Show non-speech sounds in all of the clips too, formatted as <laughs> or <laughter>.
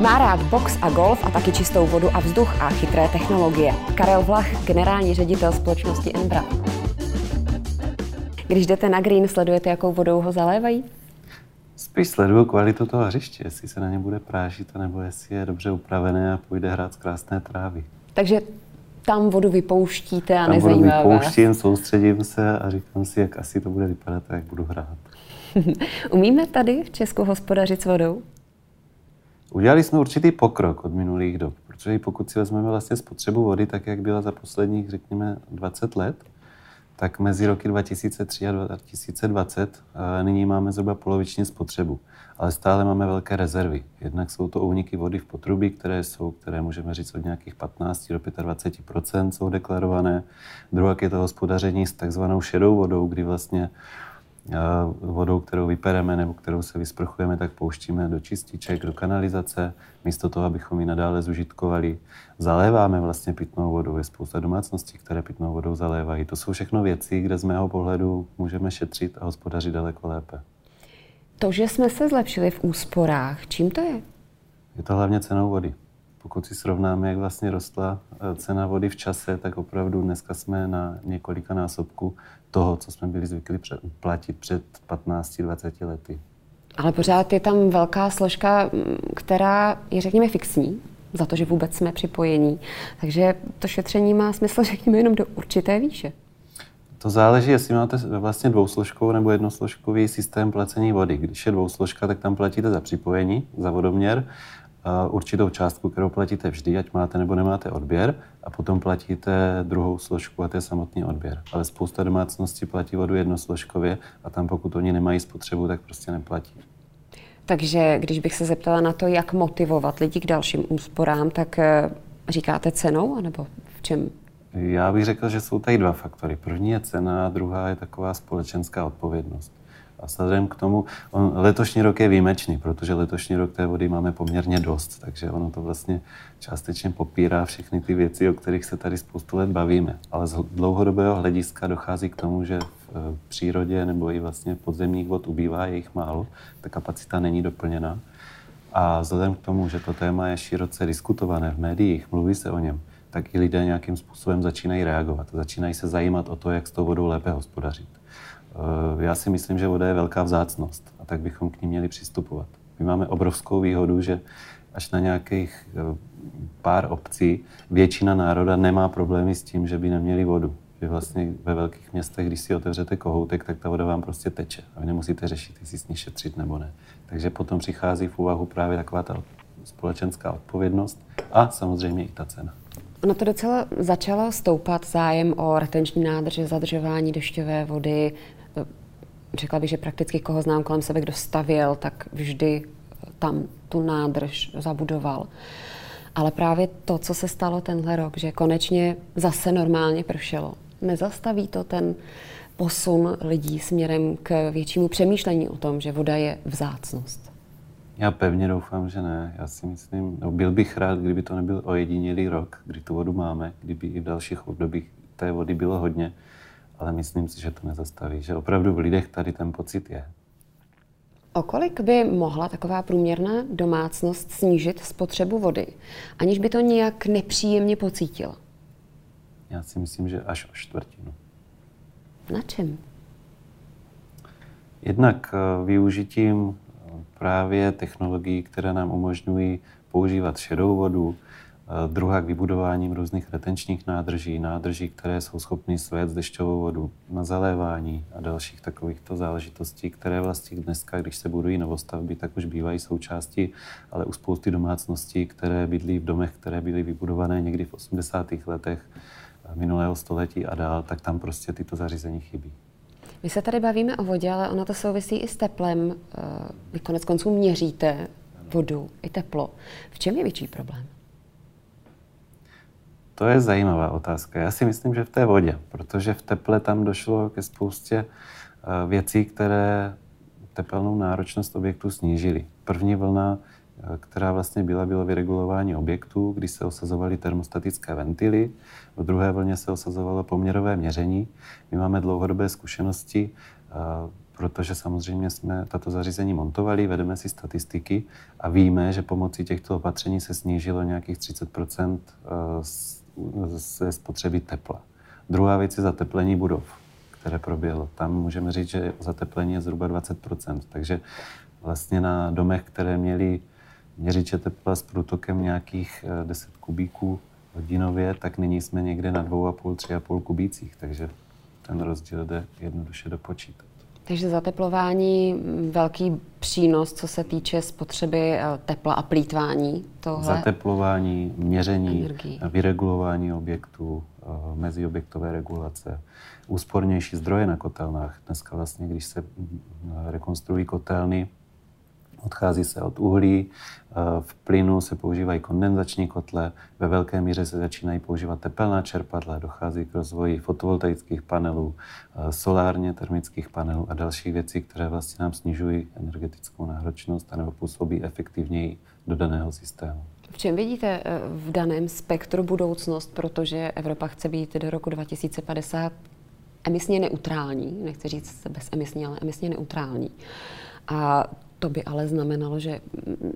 Má rád box a golf a taky čistou vodu a vzduch a chytré technologie. Karel Vlach, generální ředitel společnosti Embra. Když jdete na green, sledujete, jakou vodou ho zalévají? Spíš sleduju kvalitu toho hřiště, jestli se na ně bude prážit, nebo jestli je dobře upravené a půjde hrát z krásné trávy. Takže tam vodu vypouštíte a Tam vodu nezajímá vypouštím, soustředím se a říkám si, jak asi to bude vypadat a jak budu hrát. <laughs> Umíme tady v Česku hospodařit s vodou? Udělali jsme určitý pokrok od minulých dob, protože pokud si vezmeme vlastně spotřebu vody, tak jak byla za posledních, řekněme, 20 let, tak mezi roky 2003 a 2020 eh, nyní máme zhruba poloviční spotřebu. Ale stále máme velké rezervy. Jednak jsou to úniky vody v potrubí, které jsou, které můžeme říct od nějakých 15 do 25% jsou deklarované. Druhá je to hospodaření s takzvanou šedou vodou, kdy vlastně vodou, kterou vypereme nebo kterou se vysprchujeme, tak pouštíme do čističek, do kanalizace, místo toho, abychom ji nadále zužitkovali. Zaléváme vlastně pitnou vodu. Je spousta domácností, které pitnou vodou zalévají. To jsou všechno věci, kde z mého pohledu můžeme šetřit a hospodařit daleko lépe. To, že jsme se zlepšili v úsporách, čím to je? Je to hlavně cenou vody. Pokud si srovnáme, jak vlastně rostla eh, cena vody v čase, tak opravdu dneska jsme na několika násobku toho, co jsme byli zvyklí platit před 15-20 lety. Ale pořád je tam velká složka, která je, řekněme, fixní, za to, že vůbec jsme připojení. Takže to šetření má smysl, <laughs> řekněme, jenom do určité výše. To záleží, jestli máte vlastně dvousložkovou nebo jednosložkový systém placení vody. Když je dvousložka, tak tam platíte za připojení, za vodoměr určitou částku, kterou platíte vždy, ať máte nebo nemáte odběr, a potom platíte druhou složku a to je samotný odběr. Ale spousta domácností platí vodu jednosložkově a tam pokud oni nemají spotřebu, tak prostě neplatí. Takže když bych se zeptala na to, jak motivovat lidi k dalším úsporám, tak eh, říkáte cenou, nebo v čem? Já bych řekl, že jsou tady dva faktory. První je cena a druhá je taková společenská odpovědnost. A vzhledem k tomu, on, letošní rok je výjimečný, protože letošní rok té vody máme poměrně dost, takže ono to vlastně částečně popírá všechny ty věci, o kterých se tady spoustu let bavíme. Ale z dlouhodobého hlediska dochází k tomu, že v eh, přírodě nebo i vlastně podzemních vod ubývá, je jich málo, ta kapacita není doplněna. A vzhledem k tomu, že to téma je široce diskutované v médiích, mluví se o něm, tak i lidé nějakým způsobem začínají reagovat. Začínají se zajímat o to, jak s tou vodou lépe hospodařit. Eh, já si myslím, že voda je velká vzácnost a tak bychom k ní měli přistupovat. My máme obrovskou výhodu, že až na nějakých eh, pár obcí většina národa nemá problémy s tím, že by neměli vodu. Že vlastně ve velkých městech, když si otevřete kohoutek, tak ta voda vám prostě teče a vy nemusíte řešit, jestli s ní šetřit nebo ne. Takže potom přichází v úvahu právě taková ta společenská odpovědnost a samozřejmě i ta cena. Ono to docela začalo stoupat zájem o retenční nádrže, zadržování dešťové vody, řekla bych, že prakticky koho znám kolem sebe, kdo stavěl, tak vždy tam tu nádrž zabudoval. Ale právě to, co se stalo tenhle rok, že konečně zase normálně pršelo, nezastaví to ten posun lidí směrem k většímu přemýšlení o tom, že voda je vzácnost. Já pevně doufám, že ne. Já si myslím, no byl bych rád, kdyby to nebyl ojedinělý rok, kdy tu vodu máme, kdyby i v dalších obdobích té vody bylo hodně ale myslím si, že to nezastaví, že opravdu v lidech tady ten pocit je. O kolik by mohla taková průměrná domácnost snížit spotřebu vody, aniž by to nějak nepříjemně pocítila? Já si myslím, že až o čtvrtinu. Na čem? Jednak eh, využitím právě technologií, které nám umožňují používat šedou vodu, Druhá k vybudováním různých retenčních nádrží, nádrží, které jsou schopny svést dešťovou vodu na zalévání a dalších takovýchto záležitostí, které vlastně dneska, když se budují novostavby, tak už bývají součástí, ale u spousty domácností, které bydlí v domech, které byly vybudované někdy v 80. letech minulého století a dál, tak tam prostě tyto zařízení chybí. My se tady bavíme o vodě, ale ono to souvisí i s teplem. Vy konec konců měříte vodu i teplo. V čem je větší problém? To je zajímavá otázka. Já si myslím, že v té vodě, protože v teple tam došlo ke spoustě eh, věcí, které tepelnou náročnost objektu snížily. První vlna, eh, která vlastně byla, bylo vyregulování objektů, kdy se osazovaly termostatické ventily. V druhé vlně se osazovalo poměrové měření. My máme dlouhodobé zkušenosti. Eh, protože samozřejmě jsme tato zařízení montovali, vedeme si statistiky a víme, že pomocí těchto opatření se snížilo nějakých 30 ze spotřeby tepla. Druhá věc je zateplení budov, které proběhlo. Tam můžeme říct, že zateplení je zhruba 20% takže vlastně na domech, které měly měřiče tepla s průtokem nějakých 10 eh, kubíků hodinově, tak nyní jsme někde na 2,5, 3,5 kubících, takže ten rozdíl jde jednoduše dopočítat. Takže zateplování velký přínos, co se týče spotřeby eh, tepla a plítvání tohle? Zateplování, měření, energii. vyregulování objektů, eh, meziobjektové regulace, úspornější zdroje na kotelnách. Dneska vlastně, když se mm, rekonstruují kotelny, Odchází se od uhlí, eh, v plynu se používají kondenzační kotle, ve velké míře se začínají používat tepelná čerpadla, dochází k rozvoji fotovoltaických panelů, eh, solárně termických panelů a dalších věcí, které vlastně nám snižují energetickou náročnost nebo působí efektivněji do daného systému. V čem vidíte eh, v daném spektru budoucnost, protože Evropa chce být do roku 2050 emisně neutrální, nechci říct bezemisní, ale emisně neutrální. A to by ale znamenalo, že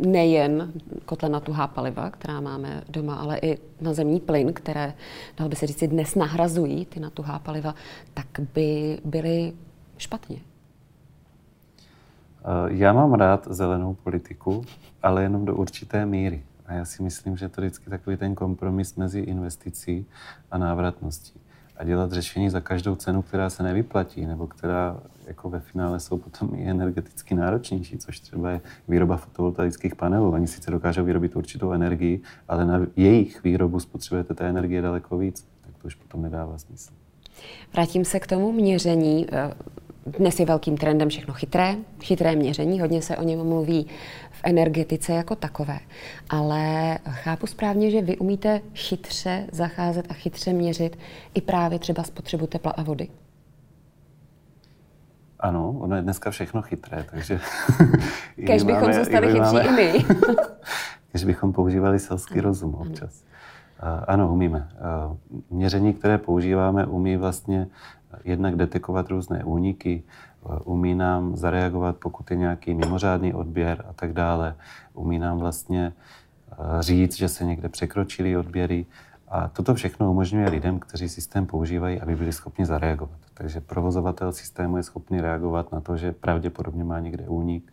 nejen kotle na tuhá paliva, která máme doma, ale i na zemní plyn, které, dal by se říct, dnes nahrazují ty na tuhá paliva, tak by byly špatně. Eh, já mám rád zelenou politiku, ale jenom do určité míry. A já si myslím, že to je vždycky takový ten kompromis mezi investicí a návratností a dělat řešení za každou cenu, která se nevyplatí, nebo která jako ve finále jsou potom i energeticky náročnější, což třeba je výroba fotovoltaických panelů. Oni sice dokážou vyrobit určitou energii, ale na jejich výrobu spotřebujete té energie daleko víc, tak to už potom nedává smysl. Vrátím se k tomu měření. Dnes je velkým trendem všechno chytré, chytré měření, hodně se o něm mluví energetice jako takové. Ale chápu správně, že vy umíte chytře zacházet a chytře měřit i právě třeba spotřebu tepla a vody. Ano, ono je dneska všechno chytré, takže... <laughs> Kež bychom máme, zůstali chytří máme, i my. <laughs> <laughs> Kež bychom používali selský ano, rozum občas. Ano. ano, umíme. Měření, které používáme, umí vlastně jednak detekovat různé úniky, umí nám zareagovat, pokud je nějaký mimořádný odběr a tak dále. Umí nám vlastně říct, že se někde překročily odběry. A toto všechno umožňuje lidem, kteří systém používají, aby byli schopni zareagovat. Takže provozovatel systému je schopný reagovat na to, že pravděpodobně má někde únik.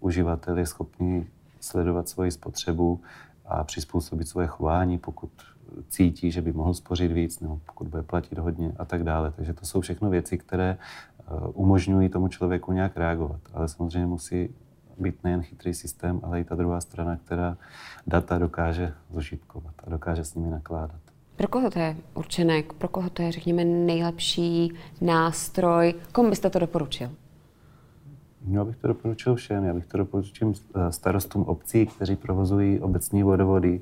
Uživatel je schopný sledovat svoji spotřebu a přizpůsobit svoje chování, pokud cítí, že by mohl spořit víc, nebo pokud bude platit hodně a tak dále. Takže to jsou všechno věci, které eh, umožňují tomu člověku nějak reagovat. Ale samozřejmě musí být nejen chytrý systém, ale i ta druhá strana, která data dokáže zužitkovat a dokáže s nimi nakládat. Pro koho to je určené? Pro koho to je, řekněme, nejlepší nástroj? Komu byste to doporučil? Já bych to doporučil všem. Já bych to doporučil eh, starostům obcí, kteří provozují obecní vodovody.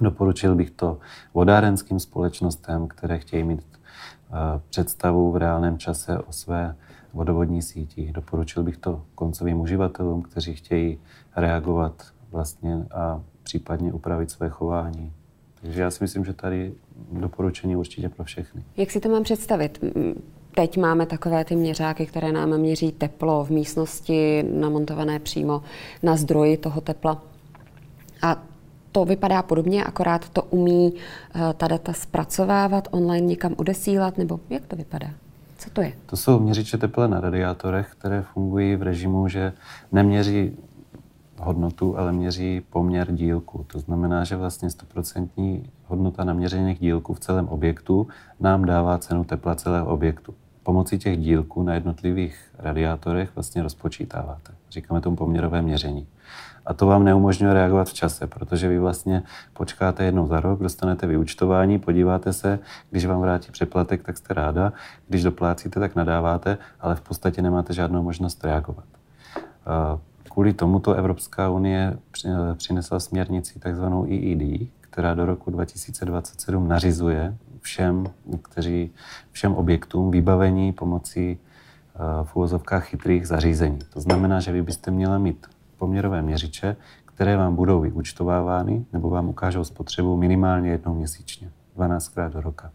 Doporučil bych to vodárenským společnostem, které chtějí mít eh, představu v reálném čase o své vodovodní síti. Doporučil bych to koncovým uživatelům, kteří chtějí reagovat vlastně a případně upravit své chování. Takže já si myslím, že tady doporučení určitě pro všechny. Jak si to mám představit? Teď máme takové ty měřáky, které nám měří teplo v místnosti, namontované přímo na zdroji toho tepla. A to vypadá podobně, akorát to umí eh, ta data zpracovávat, online někam odesílat, nebo jak to vypadá? Co to je? To jsou měřiče tepla na radiátorech, které fungují v režimu, že neměří hodnotu, ale měří poměr dílku. To znamená, že vlastně 100% hodnota naměřených dílků v celém objektu nám dává cenu tepla celého objektu. Pomocí těch dílků na jednotlivých radiátorech vlastně rozpočítáváte. Říkáme tomu poměrové měření. A to vám neumožňuje reagovat v čase, protože vy vlastně počkáte jednou za rok, dostanete vyučtování, podíváte se, když vám vrátí přeplatek, tak jste ráda, když doplácíte, tak nadáváte, ale v podstatě nemáte žádnou možnost reagovat. Kvůli tomuto Evropská unie přinesla směrnici takzvanou EED, která do roku 2027 nařizuje všem, kteří, všem objektům vybavení pomocí v úvozovkách chytrých zařízení. To znamená, že vy byste měla mít poměrové měřiče, které vám budou vyučtovávány nebo vám ukážou spotřebu minimálně jednou měsíčně, 12krát do roka.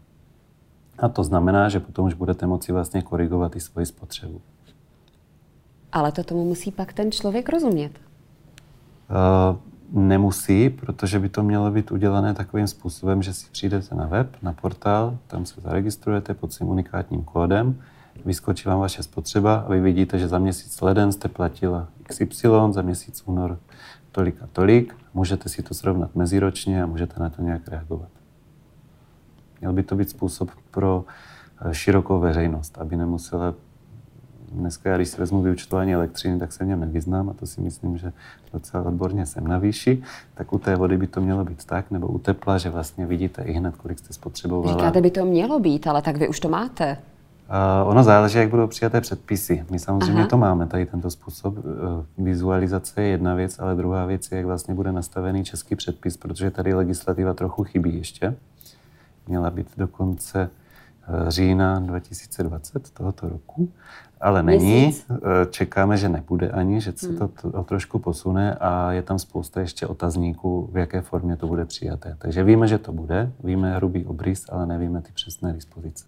A to znamená, že potom už budete moci vlastně korigovat i svoji spotřebu. Ale to tomu musí pak ten člověk rozumět. Uh, nemusí, protože by to mělo být udělané takovým způsobem, že si přijdete na web, na portál, tam se zaregistrujete pod svým unikátním kódem, vyskočí vám vaše spotřeba a vy vidíte, že za měsíc leden jste platila XY, za měsíc únor tolik a tolik. Můžete si to srovnat meziročně a můžete na to nějak reagovat. Měl by to být způsob pro eh, širokou veřejnost, aby nemusela dneska, když si vezmu vyučtování elektřiny, tak se v něm nevyznám a to si myslím, že docela odborně jsem na výši, tak u té vody by to mělo být tak, nebo u tepla, že vlastně vidíte i hned, kolik jste spotřebovala. Říkáte, by to mělo být, ale tak vy už to máte. Uh, ono záleží, jak budou přijaté předpisy. My samozřejmě Aha. to máme, tady tento způsob. Uh, vizualizace je jedna věc, ale druhá věc je, jak vlastně bude nastavený český předpis, protože tady legislativa trochu chybí ještě. Měla být do konce uh, října 2020 tohoto roku, ale není. Měsíc. Čekáme, že nebude ani, že se hmm. to, to trošku posune a je tam spousta ještě otazníků, v jaké formě to bude přijaté. Takže víme, že to bude, víme hrubý obrys, ale nevíme ty přesné dispozice.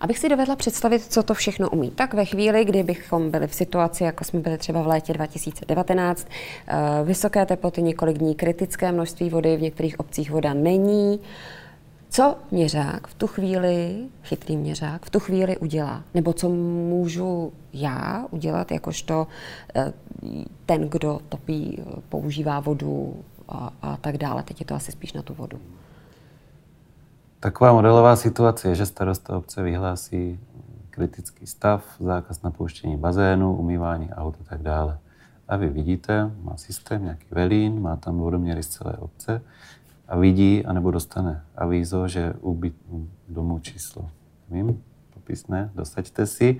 Abych si dovedla představit, co to všechno umí. Tak ve chvíli, kdy bychom byli v situaci, jako jsme byli třeba v létě 2019, eh, vysoké teploty několik dní, kritické množství vody, v některých obcích voda není, co měřák v tu chvíli, chytrý měřák, v tu chvíli udělá? Nebo co můžu já udělat, jakožto eh, ten, kdo topí, používá vodu a, a tak dále. Teď je to asi spíš na tu vodu. Taková modelová situace je, že starosta obce vyhlásí kritický stav, zákaz napouštění bazénu, umývání aut a tak dále. A vy vidíte, má systém nějaký velín, má tam vodoměry z celé obce a vidí, anebo dostane avízo, že u domu číslo, vím, popisné, dosaďte si,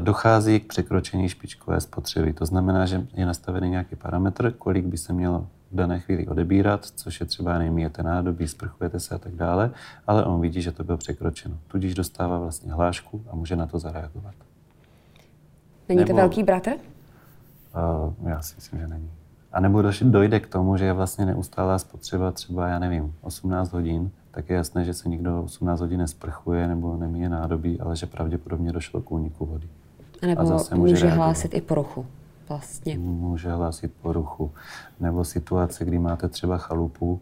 dochází k překročení špičkové spotřeby. To znamená, že je nastavený nějaký parametr, kolik by se mělo v dané chvíli odebírat, což je třeba nejmíjete nádobí, sprchujete se a tak dále, ale on vidí, že to bylo překročeno. Tudíž dostává vlastně hlášku a může na to zareagovat. Není Nebo, to velký bratr? Uh, já si myslím, že není. A nebo dojde k tomu, že je vlastně neustálá spotřeba třeba, já nevím, 18 hodin, tak je jasné, že se nikdo 18 hodin nesprchuje nebo nemíje nádobí, ale že pravděpodobně došlo k úniku vody. A nebo a zase může, může hlásit i poruchu vlastně. Může hlásit poruchu. Nebo situace, kdy máte třeba chalupu,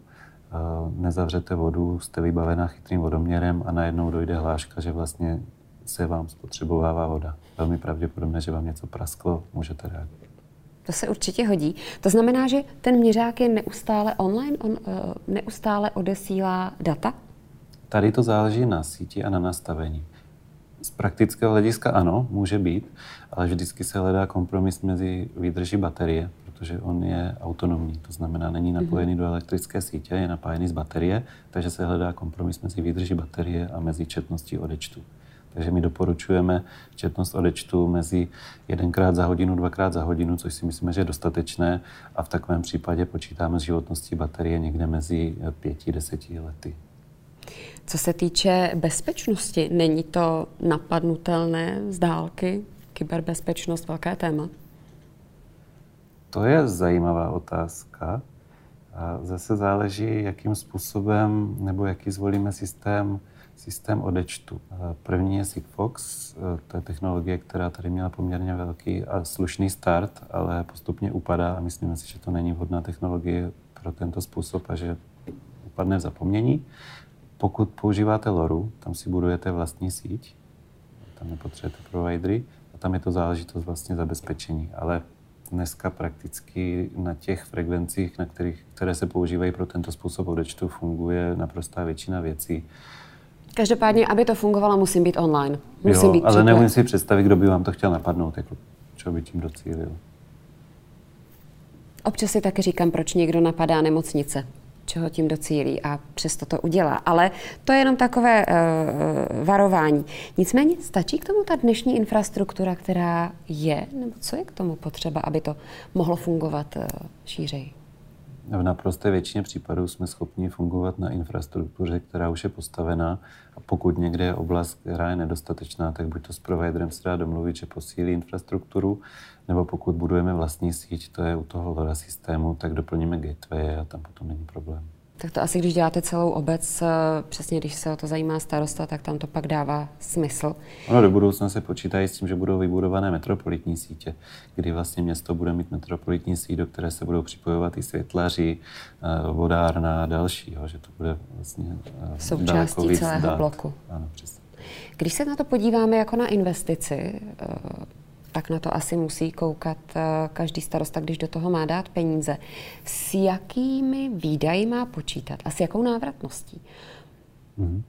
nezavřete vodu, jste vybavená chytrým vodoměrem a najednou dojde hláška, že vlastně se vám spotřebovává voda. Velmi pravděpodobné, že vám něco prasklo, můžete reagovat. To se určitě hodí. To znamená, že ten měřák je neustále online, on uh, neustále odesílá data? Tady to záleží na síti a na nastavení. Z praktického hlediska ano, může být, ale vždycky se hledá kompromis mezi výdrží baterie, protože on je autonomní, to znamená, není mhm. napojený mm-hmm. do elektrické sítě, je napájený z baterie, takže se hledá kompromis mezi výdrží baterie a mezi četností odečtu. Takže my doporučujeme četnost odečtu mezi jedenkrát za hodinu, dvakrát za hodinu, což si myslíme, že je dostatečné a v takovém případě počítáme s životností baterie někde mezi pěti, deseti lety. Co se týče bezpečnosti, není to napadnutelné z dálky? Kyberbezpečnost velké téma? To je zajímavá otázka. A zase záleží, jakým způsobem nebo jaký zvolíme systém, systém odečtu. První je Sigfox, to je technologie, která tady měla poměrně velký a slušný start, ale postupně upadá a myslíme si, že to není vhodná technologie pro tento způsob a že upadne v zapomnění. Pokud používáte LoRu, tam si budujete vlastní síť, tam nepotřebujete providery a tam je to záležitost vlastně zabezpečení. Ale dneska prakticky na těch frekvencích, na kterých, které se používají pro tento způsob odečtu, funguje naprostá většina věcí. Každopádně, aby to fungovalo, musím být online. Musím jo, být ale neumím si představit, kdo by vám to chtěl napadnout, jako, čo by tím docílil. Občas si taky říkám, proč někdo napadá nemocnice čeho tím docílí a přesto to udělá. Ale to je jenom takové uh, varování. Nicméně stačí k tomu ta dnešní infrastruktura, která je, nebo co je k tomu potřeba, aby to mohlo fungovat uh, šířej? V naprosté většině případů jsme schopni fungovat na infrastruktuře, která už je postavená a pokud někde je oblast, která je nedostatečná, tak buď to s providerem se dá domluvit, že posílí infrastrukturu, nebo pokud budujeme vlastní síť, to je u toho LoRa systému, tak doplníme gateway a tam potom není problém. Tak to asi, když děláte celou obec, eh, přesně když se o to zajímá starosta, tak tam to pak dává smysl. Ono do budoucna se počítají s tím, že budou vybudované metropolitní sítě, kdy vlastně město bude mít metropolitní síť, do které se budou připojovat i světlaři, eh, vodárna a další, že to bude vlastně eh, součástí celého dát. bloku. Ano, přesně. Když se na to podíváme jako na investici, tak na to asi musí koukat eh, každý starosta, když do toho má dát peníze. S jakými výdaji má počítat a s jakou návratností? Mm-hmm.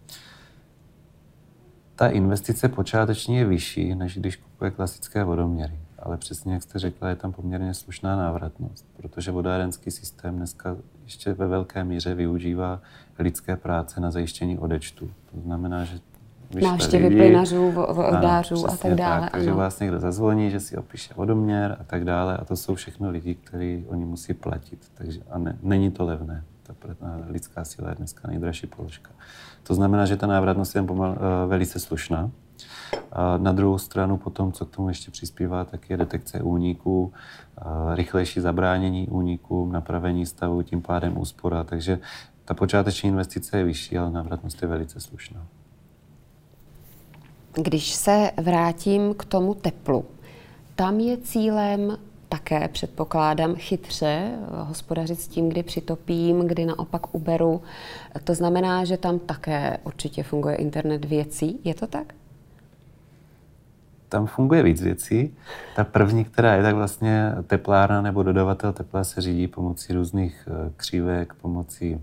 Ta investice počáteční je vyšší, než když kupuje klasické vodoměry. Ale přesně jak jste řekla, je tam poměrně slušná návratnost, protože vodárenský systém dneska ještě ve velké míře využívá lidské práce na zajištění odečtu. To znamená, že návštěvy plynařů, vodářů a tak dále. Tak, takže vás někdo zazvoní, že si opíše vodoměr a tak dále a to jsou všechno lidi, kteří oni musí platit. Takže, a ne, není to levné. Ta lidská síla je dneska nejdražší položka. To znamená, že ta návratnost je pomal, uh, velice slušná. A na druhou stranu potom, co k tomu ještě přispívá, tak je detekce úniků, rychlejší zabránění únikům, napravení stavu, tím pádem úspora. Takže ta počáteční investice je vyšší, ale návratnost je velice slušná. Když se vrátím k tomu teplu, tam je cílem také, předpokládám, chytře eh, hospodařit s tím, kdy přitopím, kdy naopak uberu. To znamená, že tam také určitě funguje internet věcí. Je to tak? Tam funguje víc věcí. Ta první, která je, tak vlastně teplárna nebo dodavatel tepla se řídí pomocí různých eh, křívek, pomocí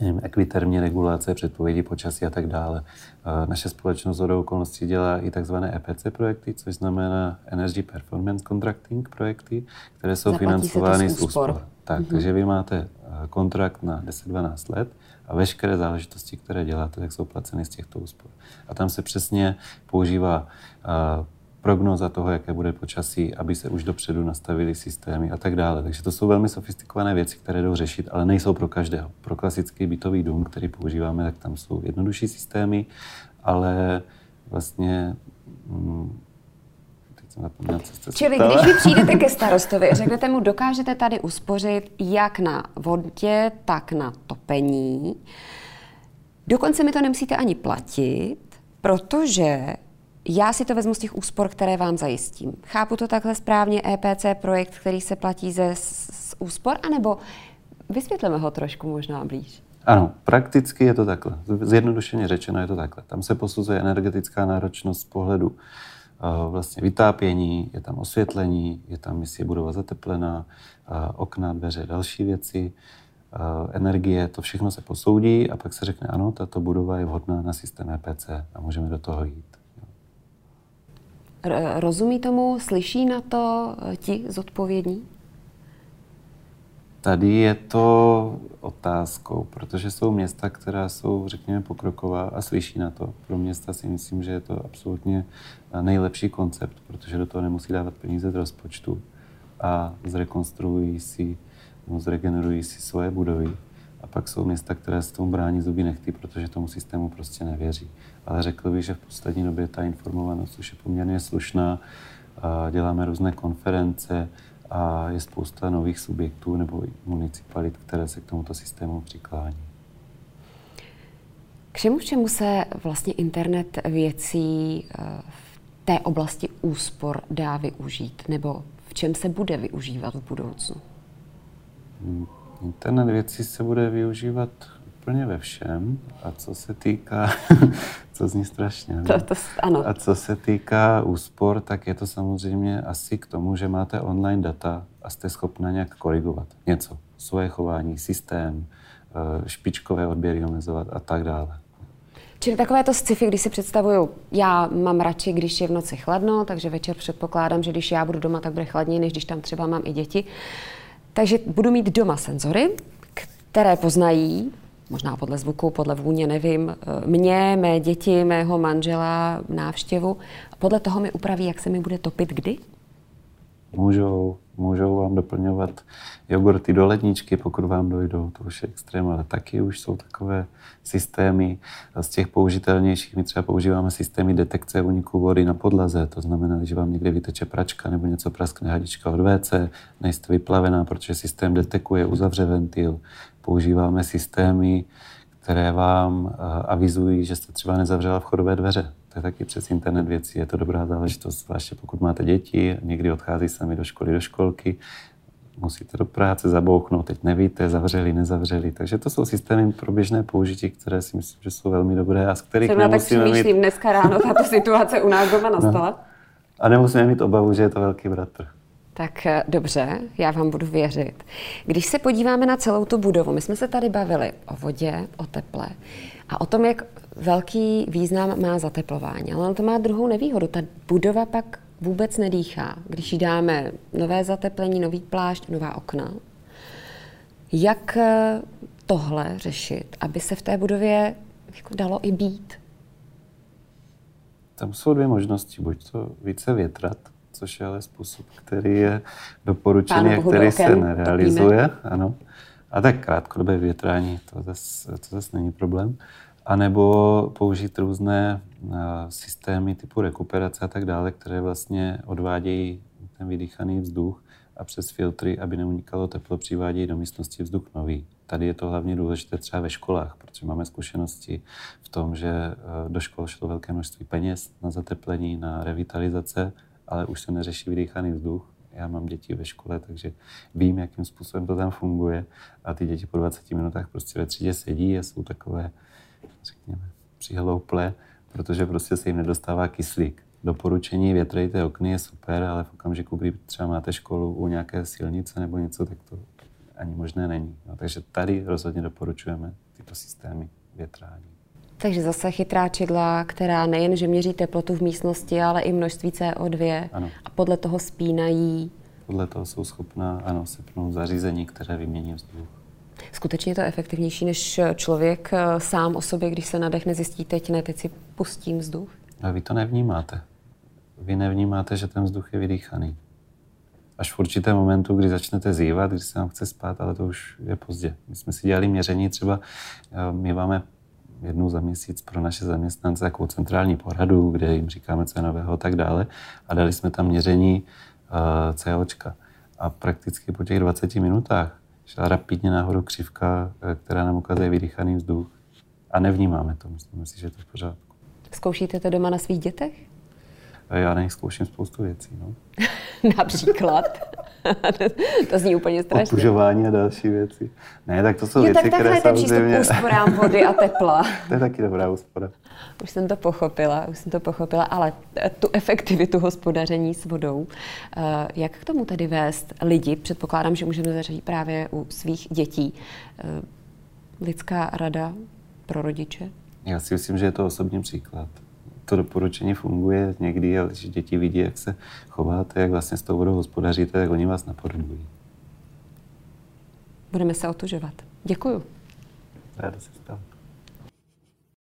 nevím, ekvitermní regulace, předpovědi počasí a tak dále. Naše společnost do okolností dělá i takzvané EPC projekty, což znamená Energy Performance Contracting projekty, které jsou Zaplatí financovány z úspor. Tak, mm-hmm. Takže vy máte eh, kontrakt na 10-12 let a veškeré záležitosti, které děláte, tak jsou placeny z těchto úspor. A tam se přesně používá uh, prognoza toho, jaké bude počasí, aby se už dopředu nastavili systémy a tak dále. Takže to jsou velmi sofistikované věci, které jdou řešit, ale nejsou pro každého. Pro klasický bytový dům, který používáme, tak tam jsou jednodušší systémy, ale vlastně hmm, Čili když vy <laughs> přijdete ke starostovi a řeknete mu, dokážete tady uspořit jak na vodě, tak na topení, dokonce mi to nemusíte ani platit, protože já si to vezmu z těch úspor, které vám zajistím. Chápu to takhle správně, EPC projekt, který se platí ze z úspor, anebo vysvětleme ho trošku možná blíž. Ano, prakticky je to takhle. Zjednodušeně řečeno je to takhle. Tam se posuzuje energetická náročnost z pohledu uh, vlastně vytápění, je tam osvětlení, je tam, jestli je budova zateplená, uh, okna, dveře, další věci, uh, energie, to všechno se posoudí a pak se řekne, ano, tato budova je vhodná na systém EPC a můžeme do toho jít. Rozumí tomu, slyší na to eh, ti zodpovědní? Tady je to otázkou, protože jsou města, která jsou, řekněme, pokroková a slyší na to. Pro města si myslím, že je to absolutně eh, nejlepší koncept, protože do toho nemusí dávat peníze z rozpočtu a zrekonstruují si, no, zregenerují si svoje budovy. A pak jsou města, které se tomu brání zuby nechty, protože tomu systému prostě nevěří ale řekl bych, že v poslední době ta informovanost už je poměrně slušná. Děláme různé konference a je spousta nových subjektů nebo municipalit, které se k tomuto systému přiklání. K čemu všemu se vlastně internet věcí eh, v té oblasti úspor dá využít? Nebo v čem se bude využívat v budoucnu? Internet věcí se bude využívat úplně ve všem. A co se týká, <laughs> co zní strašně, to, to, ano. a co se týká úspor, tak je to samozřejmě asi k tomu, že máte online data a jste schopna nějak korigovat něco. Svoje chování, systém, eh, špičkové odběry omezovat a tak dále. Čili takové to sci-fi, když si představuju, já mám radši, když je v noci chladno, takže večer předpokládám, že když já budu doma, tak bude chladněji, než když tam třeba mám i děti. Takže budu mít doma senzory, které poznají, možná podle zvuku, podle vůně, nevím, eh, mě, mé děti, mého manžela, návštěvu. Podle toho mi upraví, jak se mi bude topit kdy? Můžou, můžou vám doplňovat jogurty do ledničky, pokud vám dojdou, to už je extrém, ale taky už jsou takové systémy. Z těch použitelnějších my třeba používáme systémy detekce uniku vody na podlaze, to znamená, že vám někde vyteče pračka nebo něco praskne hadička od WC, nejste vyplavená, protože systém detekuje, uzavře ventil, používáme systémy, které vám avizují, že jste třeba nezavřela vchodové dveře. To je taky přes internet věcí, je to dobrá záležitost, zvláště pokud máte děti, někdy odchází sami do školy, do školky, musíte do práce zabouchnout, teď nevíte, zavřeli, nezavřeli. Takže to jsou systémy pro běžné použití, které si myslím, že jsou velmi dobré a z kterých Jsem nemusíme tak mít... dneska ráno tato situace u nás doma no. nastala. No. A nemusíme mít obavu, že je to velký bratr. Tak eh, dobře, já vám budu věřit. Když se podíváme na celou tu budovu, my jsme se tady bavili o vodě, o teple a o tom, jak velký význam má zateplování. Ale on to má druhou nevýhodu. Ta budova pak vůbec nedýchá. Když jí dáme nové zateplení, nový plášť, nová okna, jak eh, tohle řešit, aby se v té budově jako dalo i být? Tam jsou dvě možnosti. Buď to více větrat, což je ale způsob, který je doporučený a který se nerealizuje. Ano. A tak krátkodobé větrání, to zase, to zase není problém anebo použít různé eh, systémy typu rekuperace a tak dále, které vlastně odvádějí ten vydýchaný vzduch a přes filtry, aby neunikalo teplo, přivádějí do místnosti vzduch nový. Tady je to hlavně důležité třeba ve školách, protože máme zkušenosti v tom, že eh, do škol šlo velké množství peněz na zateplení, na revitalizace, ale už se neřeší vydýchaný vzduch. Já mám děti ve škole, takže vím, jakým způsobem to tam funguje. A ty děti po 20 minutách prostě ve třídě sedí a jsou takové řekněme, přihlouplé, protože prostě se jim nedostává kyslík. Doporučení větrejte okny je super, ale v okamžiku, kdy třeba máte školu u nějaké silnice nebo něco, tak to ani možné není. No, takže tady rozhodně doporučujeme tyto systémy větrání. Takže zase chytrá čidla, která nejen, že měří teplotu v místnosti, ale i množství CO2 ano. a podle toho spínají. Podle toho jsou schopná ano, sepnout zařízení, které vymění vzduch. Skutečně je to efektivnější, než člověk eh, sám o sobě, když se nadechne, zjistí teď ne, teď si pustím vzduch? A vy to nevnímáte. Vy nevnímáte, že ten vzduch je vydýchaný. Až v určitém momentu, kdy začnete zývat, když se vám chce spát, ale to už je pozdě. My jsme si dělali měření, třeba eh, my máme jednou za měsíc pro naše zaměstnance takovou centrální poradu, kde jim říkáme, co je nového a tak dále. A dali jsme tam měření uh, COčka. A prakticky po těch 20 minutách šla rapidně nahoru křivka, eh, která nám ukazuje vydýchaný vzduch. A nevnímáme to, myslíme si, že je to v pořádku. Zkoušíte to doma na svých dětech? Já na nich zkouším spoustu věcí. No. <laughs> Například? <laughs> to zní úplně strašně. Opužování a další věci. Ne, tak to jsou jo, věci, tak které samozřejmě... přístup úsporám vody a tepla. <laughs> to je taky dobrá úspora. Už jsem to pochopila, už jsem to pochopila, ale tu efektivitu hospodaření s vodou, eh, jak k tomu tedy vést lidi? Předpokládám, že můžeme začít právě u svých dětí. Eh, lidská rada pro rodiče? Já si myslím, že je to osobní příklad to doporučení funguje někdy, ale když děti vidí, jak se chováte, jak vlastně s tou vodou hospodaříte, tak oni vás napodobují. Budeme se otužovat. Děkuju. Ráda se stalo.